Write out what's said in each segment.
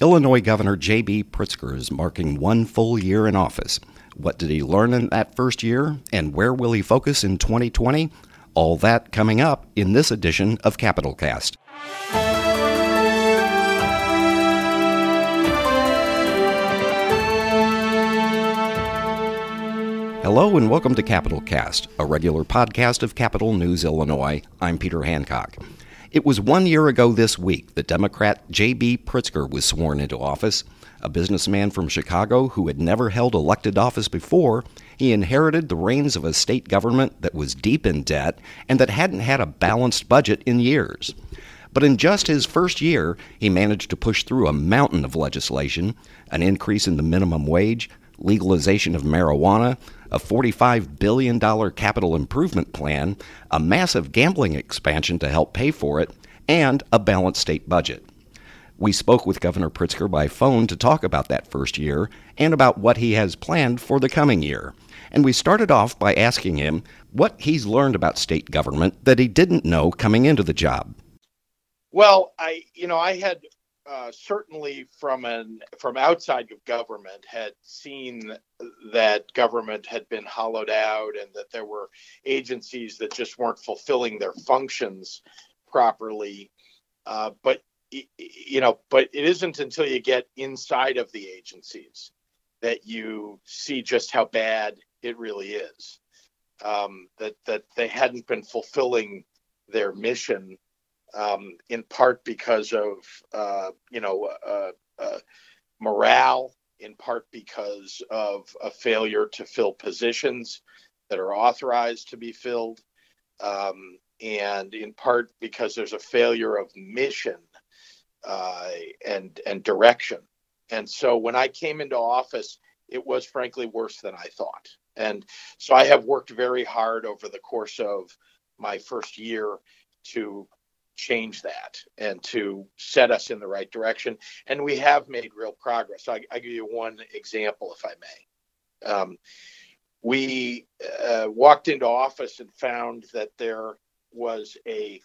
Illinois Governor J.B. Pritzker is marking one full year in office. What did he learn in that first year, and where will he focus in 2020? All that coming up in this edition of Capitol Cast. Hello and welcome to Capitol Cast, a regular podcast of Capitol News Illinois. I'm Peter Hancock. It was one year ago this week that Democrat J.B. Pritzker was sworn into office. A businessman from Chicago who had never held elected office before, he inherited the reins of a state government that was deep in debt and that hadn't had a balanced budget in years. But in just his first year, he managed to push through a mountain of legislation an increase in the minimum wage, legalization of marijuana, a $45 billion capital improvement plan, a massive gambling expansion to help pay for it, and a balanced state budget. We spoke with Governor Pritzker by phone to talk about that first year and about what he has planned for the coming year. And we started off by asking him what he's learned about state government that he didn't know coming into the job. Well, I, you know, I had uh, certainly from an from outside of government had seen that government had been hollowed out and that there were agencies that just weren't fulfilling their functions properly. Uh, but you know, but it isn't until you get inside of the agencies that you see just how bad it really is. Um, that that they hadn't been fulfilling their mission um, in part because of uh, you know uh, uh, morale, in part because of a failure to fill positions that are authorized to be filled, um, and in part because there's a failure of mission uh, and and direction. And so when I came into office, it was frankly worse than I thought. And so I have worked very hard over the course of my first year to change that and to set us in the right direction. And we have made real progress. I, give you one example, if I may. Um, we uh, walked into office and found that there was a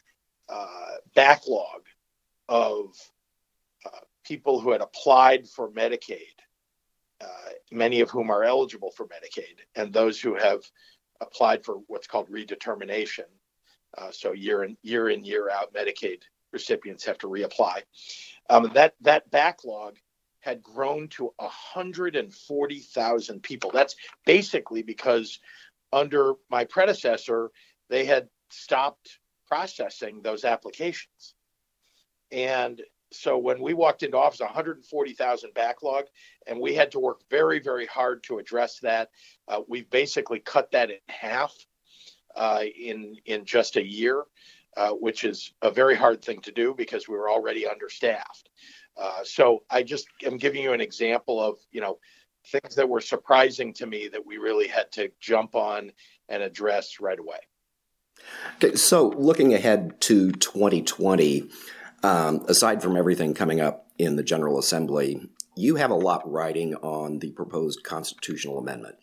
uh, backlog of uh, people who had applied for Medicaid, uh, many of whom are eligible for Medicaid, and those who have applied for what's called redetermination, uh, so year in year in year out, Medicaid recipients have to reapply. Um, that that backlog had grown to 140,000 people. That's basically because under my predecessor, they had stopped processing those applications. And so when we walked into office, 140,000 backlog, and we had to work very, very hard to address that. Uh, we've basically cut that in half uh, in in just a year, uh, which is a very hard thing to do because we were already understaffed. Uh, so I just am giving you an example of you know things that were surprising to me that we really had to jump on and address right away. Okay, so looking ahead to 2020, um, aside from everything coming up in the General Assembly, you have a lot riding on the proposed constitutional amendment.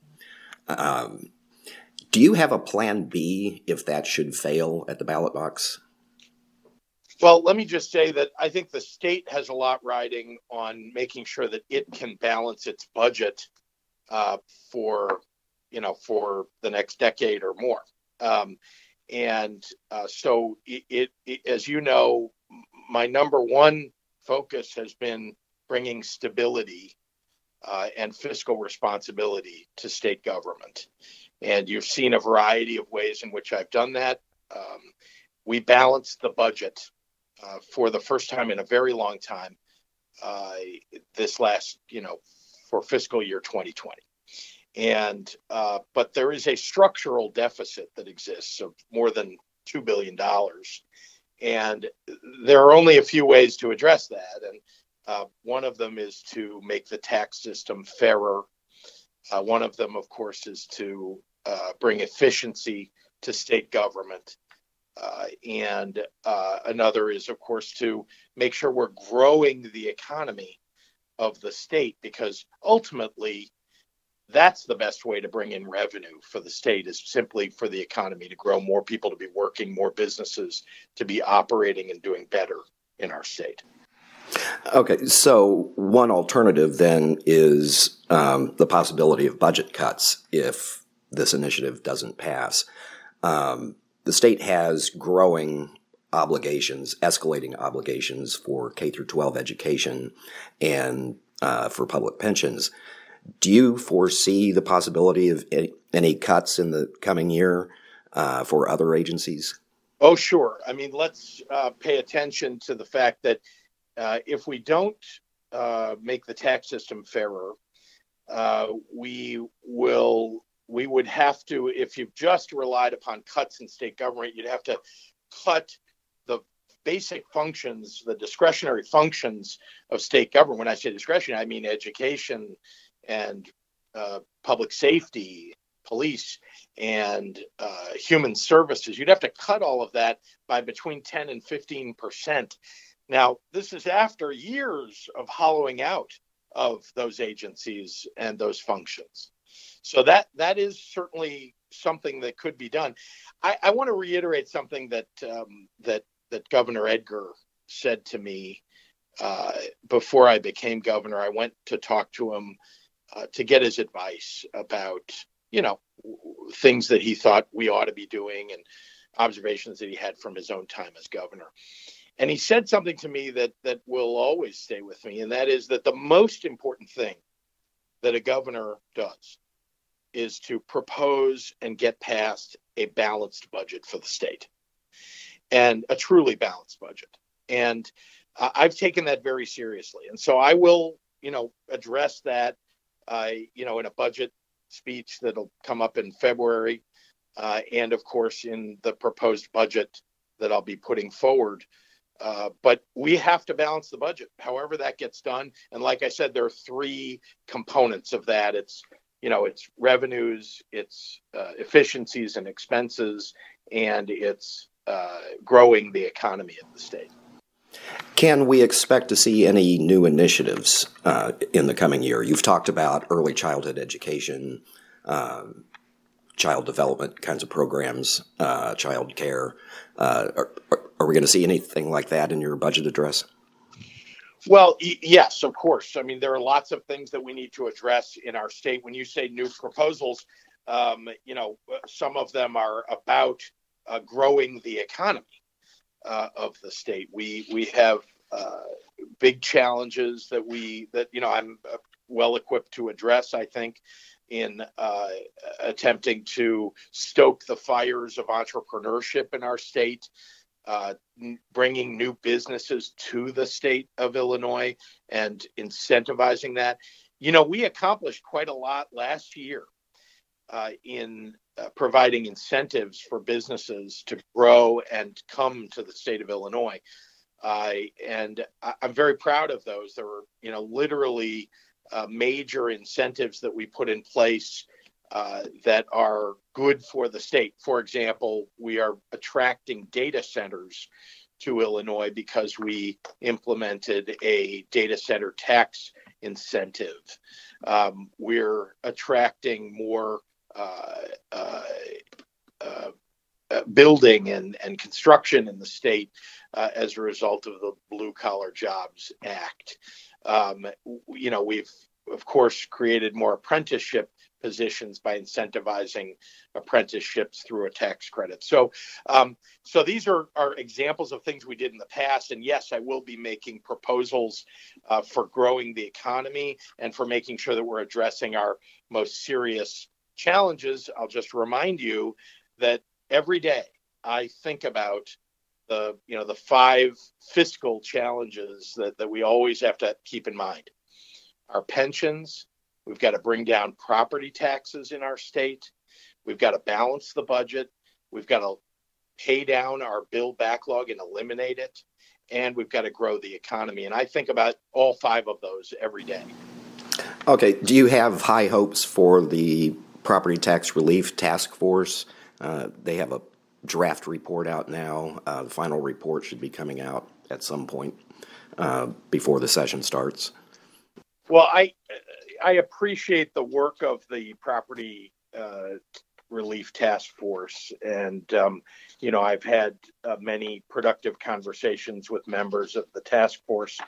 Um, do you have a plan B if that should fail at the ballot box? Well, let me just say that I think the state has a lot riding on making sure that it can balance its budget uh, for, you know, for the next decade or more. Um, and uh, so, it, it, it, as you know, my number one focus has been bringing stability uh, and fiscal responsibility to state government. And you've seen a variety of ways in which I've done that. Um, we balanced the budget uh, for the first time in a very long time uh, this last, you know, for fiscal year 2020. And, uh, but there is a structural deficit that exists of more than $2 billion. And there are only a few ways to address that. And uh, one of them is to make the tax system fairer. Uh, one of them, of course, is to uh, bring efficiency to state government. Uh, and uh, another is, of course, to make sure we're growing the economy of the state because ultimately that's the best way to bring in revenue for the state is simply for the economy to grow more people to be working more businesses to be operating and doing better in our state Okay, so one alternative then is um, the possibility of budget cuts if this initiative doesn't pass. Um, the state has growing obligations, escalating obligations for K through 12 education and uh, for public pensions. Do you foresee the possibility of any, cuts in the coming year uh, for other agencies? Oh, sure. I mean, let's uh, pay attention to the fact that uh, if we don't uh, make the tax system fairer, uh, we will we would have to if you've just relied upon cuts in state government, you'd have to cut the basic functions, the discretionary functions of state government. When I say discretionary, I mean education and uh, public safety, police, and uh, human services. You'd have to cut all of that by between 10 and 15 percent. Now, this is after years of hollowing out of those agencies and those functions. So that that is certainly something that could be done. I, I want to reiterate something that um, that that Governor Edgar said to me uh, before I became governor. I went to talk to him uh, to get his advice about you know things that he thought we ought to be doing and observations that he had from his own time as governor. And he said something to me that that will always stay with me, and that is that the most important thing that a governor does is to propose and get passed a balanced budget for the state and a truly balanced budget. And uh, I've taken that very seriously. And so I will, you know, address that, uh, you know, in a budget speech that'll come up in February. Uh, and of course, in the proposed budget that I'll be putting forward uh, but we have to balance the budget, however that gets done. And like I said, there are three components of that. It's you know it's revenues, it's uh, efficiencies and expenses, and it's uh, growing the economy of the state. Can we expect to see any new initiatives uh, in the coming year? You've talked about early childhood education, um, child development kinds of programs, uh, child care. Uh, are, are we going to see anything like that in your budget address? Well, yes, of course. I mean, there are lots of things that we need to address in our state. When you say new proposals, um, you know, some of them are about uh, growing the economy uh, of the state. We we have uh, big challenges that we that you know I'm uh, well equipped to address. I think in uh, attempting to stoke the fires of entrepreneurship in our state uh, bringing new businesses to the state of Illinois and incentivizing that. You know, we accomplished quite a lot last year uh, in uh, providing incentives for businesses to grow and come to the state of Illinois. and I, am very proud of those. There were, you know, literally uh, major incentives that we put in place uh, that are good for the state. For example, we are attracting data centers to Illinois because we implemented a data center tax incentive. Um, we're attracting more uh, uh, uh, uh building and, and construction in the state uh, as a result of the Blue Collar Jobs Act. Um, you know, we've of course created more apprenticeship positions by incentivizing apprenticeships through a tax credit. So, um, so these are, are examples of things we did in the past. And yes, I will be making proposals uh, for growing the economy and for making sure that we're addressing our most serious challenges. I'll just remind you that every day I think about the you know the five fiscal challenges that, that we always have to keep in mind our pensions We've got to bring down property taxes in our state. We've got to balance the budget. We've got to pay down our bill backlog and eliminate it. And we've got to grow the economy. And I think about all five of those every day. Okay. Do you have high hopes for the Property Tax Relief Task Force? Uh, they have a draft report out now. Uh, the final report should be coming out at some point uh, before the session starts. Well, I I appreciate the work of the property uh, Relief Task Force. And, um, you know, I've had uh, many productive conversations with members of the task force.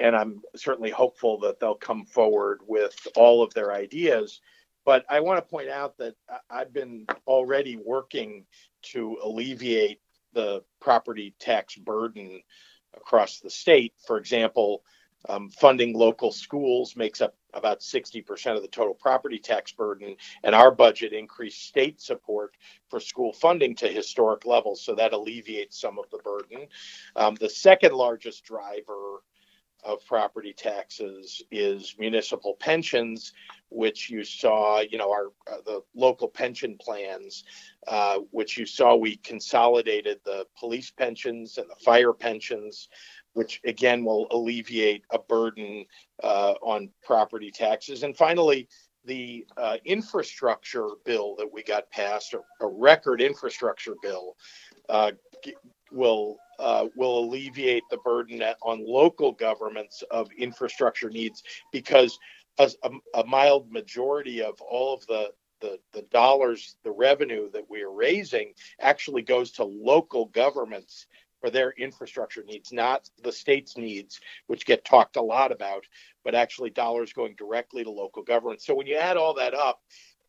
And I'm certainly hopeful that they'll come forward with all of their ideas. But I want to point out that I've been already working to alleviate the property tax burden across the state. For example, um, funding local schools makes up about 60% of the total property tax burden, and our budget increased state support for school funding to historic levels, so that alleviates some of the burden. Um, the second largest driver of property taxes is municipal pensions, which you saw, you know, our uh, the local pension plans, uh, which you saw we consolidated the police pensions and the fire pensions, which again will alleviate a burden uh, on property taxes. And finally, the uh, infrastructure bill that we got passed, a, record infrastructure bill, uh, will uh, will alleviate the burden on local governments of infrastructure needs because a, a, mild majority of all of the, the, the dollars, the revenue that we are raising actually goes to local governments for their infrastructure needs, not the state's needs, which get talked a lot about, but actually dollars going directly to local government. So when you add all that up,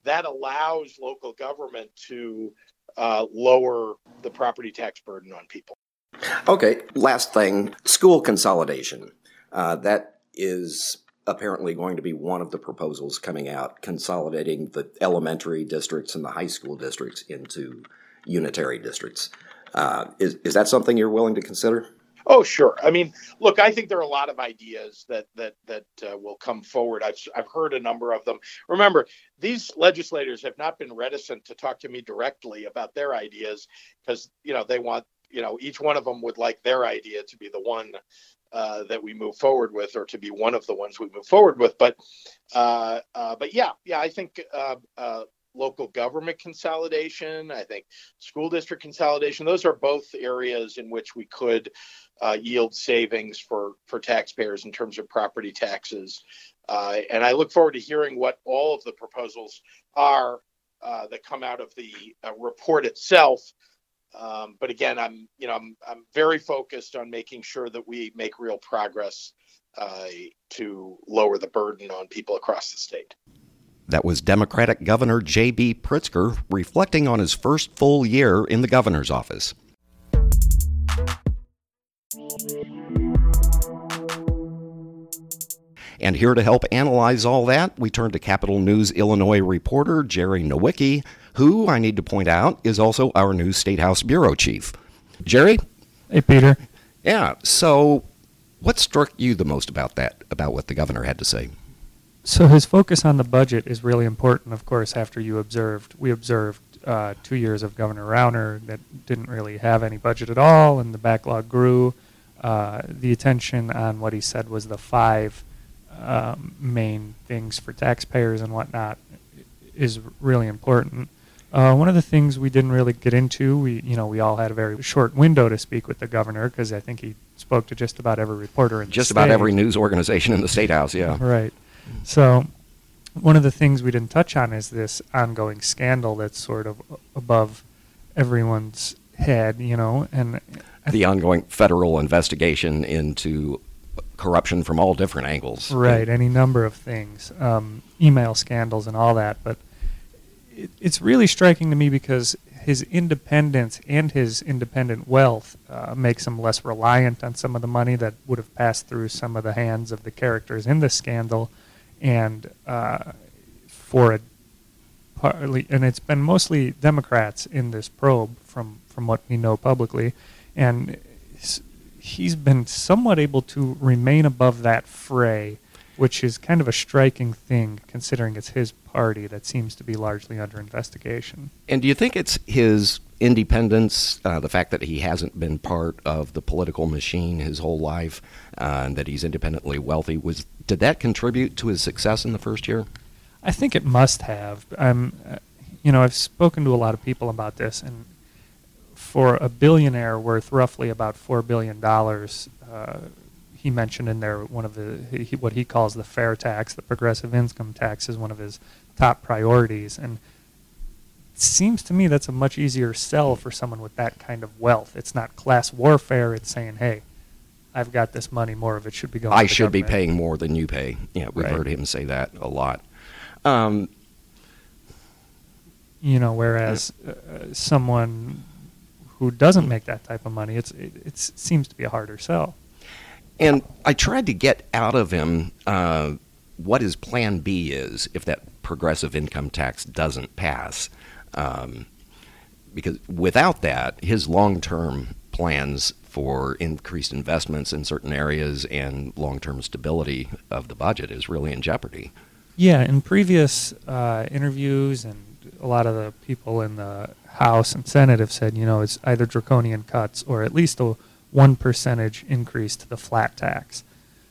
that allows local government to uh, lower the property tax burden on people. Okay, last thing school consolidation. Uh, that is apparently going to be one of the proposals coming out, consolidating the elementary districts and the high school districts into unitary districts. Uh, is, is that something you're willing to consider? Oh, sure. I mean, look, I think there are a lot of ideas that that that uh, will come forward. I've I've heard a number of them. Remember, these legislators have not been reticent to talk to me directly about their ideas because you know they want you know each one of them would like their idea to be the one uh, that we move forward with, or to be one of the ones we move forward with. But, uh, uh, but yeah, yeah, I think uh, local government consolidation, I think school district consolidation. Those are both areas in which we could uh, yield savings for for taxpayers in terms of property taxes. and I look forward to hearing what all of the proposals are that come out of the report itself. Um, but again, I'm you know I'm I'm very focused on making sure that we make real progress uh, to lower the burden on people across the state. That was Democratic Governor J.B. Pritzker reflecting on his first full year in the governor's office. And here to help analyze all that, we turn to Capitol News Illinois reporter Jerry Nowicki, who, I need to point out, is also our new State House Bureau Chief. Jerry? Hey, Peter. Yeah, so what struck you the most about that, about what the governor had to say? So his focus on the budget is really important, of course, after you observed, we observed uh, two years of Governor Rauner that didn't really have any budget at all, and the backlog grew. Uh, the attention on what he said was the five um, main things for taxpayers and whatnot is really important. Uh, one of the things we didn't really get into, we you know we all had a very short window to speak with the governor because I think he spoke to just about every reporter in just about every news organization in the state house. Yeah, right. So one of the things we didn't touch on is this ongoing scandal that's sort of above everyone's head, you know, and the ongoing federal investigation into corruption from all different angles. Right, any number of things, um, email scandals and all that. But it, it's really striking to me because his independence and his independent wealth uh, makes him less reliant on some of the money that would have passed through some of the hands of the characters in this scandal, and uh, for a partly, and it's been mostly Democrats in this probe from from what we know publicly, and he's been somewhat able to remain above that fray, which is kind of a striking thing considering it's his party that seems to be largely under investigation. And do you think it's his independence, uh, the fact that he hasn't been part of the political machine his whole life, uh, and that he's independently wealthy, was did that contribute to his success in the first year? I think it must have. Um, you know, I've spoken to a lot of people about this, and for a billionaire worth roughly about four billion dollars, uh, he mentioned in there one of the he, what he calls the fair tax, the progressive income tax, is one of his top priorities. And seems to me that's a much easier sell for someone with that kind of wealth. It's not class warfare. It's saying, hey, I've got this money. More of it should be going. I to the should be paying more than you pay. Yeah, we've Right. heard him say that a lot. Um, You know, whereas uh, someone who doesn't make that type of money, it's it, it seems to be a harder sell. And I tried to get out of him uh, what his plan B is if that progressive income tax doesn't pass. Um, because without that, his long term plans for increased investments in certain areas and long term stability of the budget is really in jeopardy. Yeah, in previous uh, interviews, and a lot of the people in the House and Senate have said, you know, it's either draconian cuts or at least a one percentage increase to the flat tax.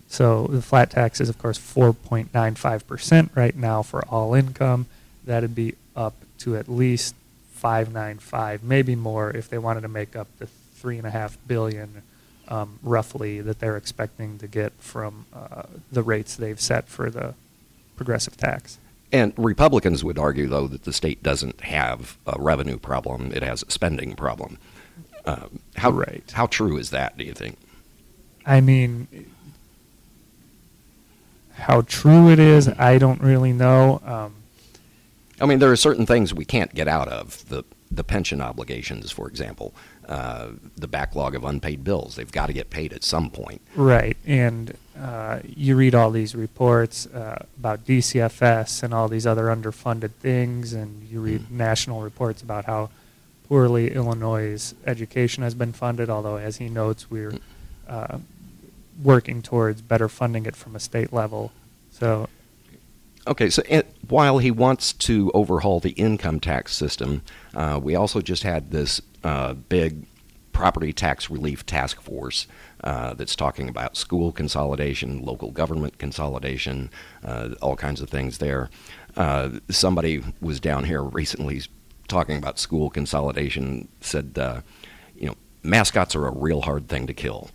So the flat tax is, of course, 4.95% right now for all income. That'd be up to at least 595, maybe more if they wanted to make up the three and a half billion, um, roughly, that they're expecting to get from uh, the rates they've set for the progressive tax. And Republicans would argue, though, that the state doesn't have a revenue problem; it has a spending problem. Um, how Right. how true is that? Do you think? I mean, how true it is, I don't really know. Um, I mean, there are certain things we can't get out of the the pension obligations, for example, uh, the backlog of unpaid bills. They've got to get paid at some point. right, and uh, you read all these reports uh, about DCFS and all these other underfunded things, and you read Mhm. national reports about how poorly Illinois' education has been funded. Although, as he notes, we're uh, working towards better funding it from a state level. So, Okay, so it, while he wants to overhaul the income tax system, uh, we also just had this uh, big property tax relief task force uh, that's talking about school consolidation, local government consolidation, uh, all kinds of things there. Uh, somebody was down here recently talking about school consolidation, said, uh, you know, mascots are a real hard thing to kill.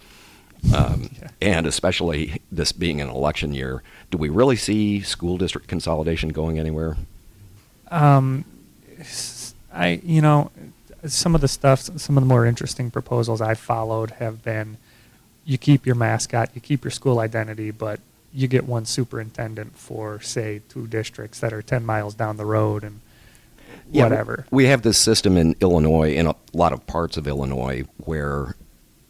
Um, Yeah. And especially this being an election year, do we really see school district consolidation going anywhere? Um, I you know, some of the stuff, some of the more interesting proposals I've followed have been, you keep your mascot, you keep your school identity, but you get one superintendent for say two districts that are ten miles down the road and Yeah, whatever. We have this system in Illinois, in a lot of parts of Illinois, where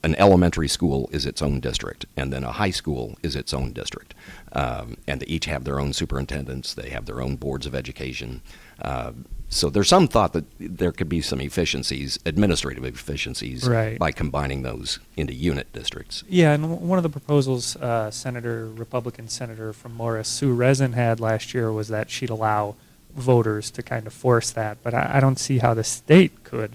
an elementary school is its own district, and then a high school is its own district. Um, and they each have their own superintendents, they have their own boards of education. Uh, so there's some thought that there could be some efficiencies, administrative efficiencies, Right. by combining those into unit districts. Yeah, and one of the proposals uh, Senator, Republican Senator from Morris, Sue Rezin had last year was that she'd allow voters to kind of force that. But I, I don't see how the state could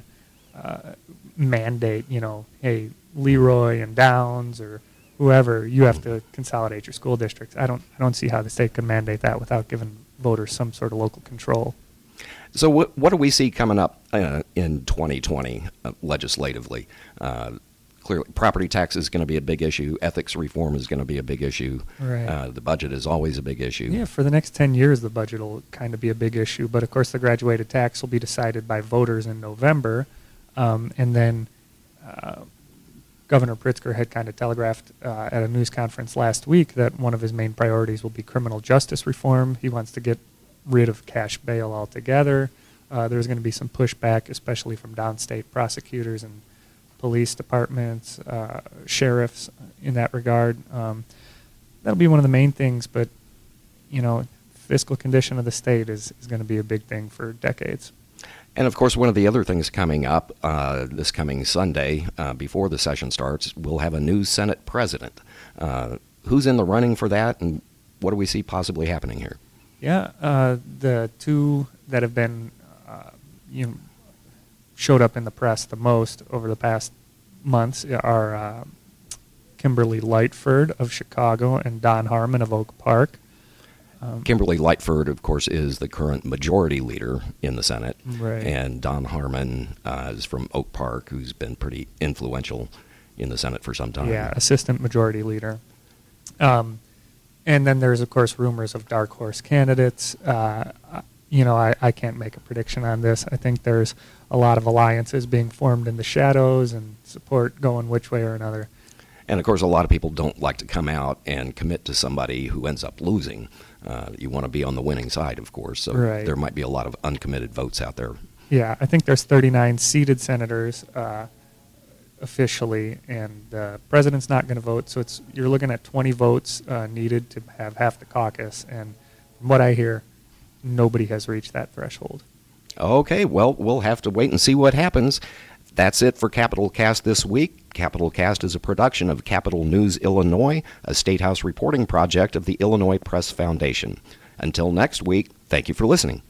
uh, mandate, you know, hey, Leroy and Downs or whoever, you have to consolidate your school districts. I don't, I don't see how the state could mandate that without giving voters some sort of local control. So what, what do we see coming up uh, in 2020 uh, legislatively? Uh, clearly, property tax is going to be a big issue. Ethics reform is going to be a big issue. Right. Uh, the budget is always a big issue. Yeah, for the next 10 years, the budget will kind of be a big issue. But of course, the graduated tax will be decided by voters in November. Um, and then uh, Governor Pritzker had kind of telegraphed uh, at a news conference last week that one of his main priorities will be criminal justice reform. He wants to get rid of cash bail altogether. Uh, there's going to be some pushback, especially from downstate prosecutors and police departments, uh, sheriffs in that regard. Um, that'll be one of the main things, but you know, fiscal condition of the state is, is going to be a big thing for decades. And of course, one of the other things coming up uh, this coming Sunday, uh, before the session starts, we'll have a new Senate president. Uh, who's in the running for that, and what do we see possibly happening here? Yeah, uh, the two that have been uh, you know, showed up in the press the most over the past months are uh, Kimberly Lightford of Chicago and Don Harmon of Oak Park. Um, Kimberly Lightford, of course, is the current majority leader in the Senate. Right. And Don Harmon uh, is from Oak Park, who's been pretty influential in the Senate for some time. Yeah, assistant majority leader. Um, and then there's, of course, rumors of dark horse candidates. Uh, you know, I, I can't make a prediction on this. I think there's a lot of alliances being formed in the shadows and support going which way or another. And of course, a lot of people don't like to come out and commit to somebody who ends up losing. Uh, you want to be on the winning side, of course. So right. there might be a lot of uncommitted votes out there. Yeah, I think there's 39 seated senators uh, officially, and the uh, president's not going to vote. So it's you're looking at 20 votes uh, needed to have half the caucus. And from what I hear, nobody has reached that threshold. Okay, well, we'll have to wait and see what happens. That's it for Capitol Cast this week. Capitol Cast is a production of Capitol News Illinois, a State House reporting project of the Illinois Press Foundation. Until next week, thank you for listening.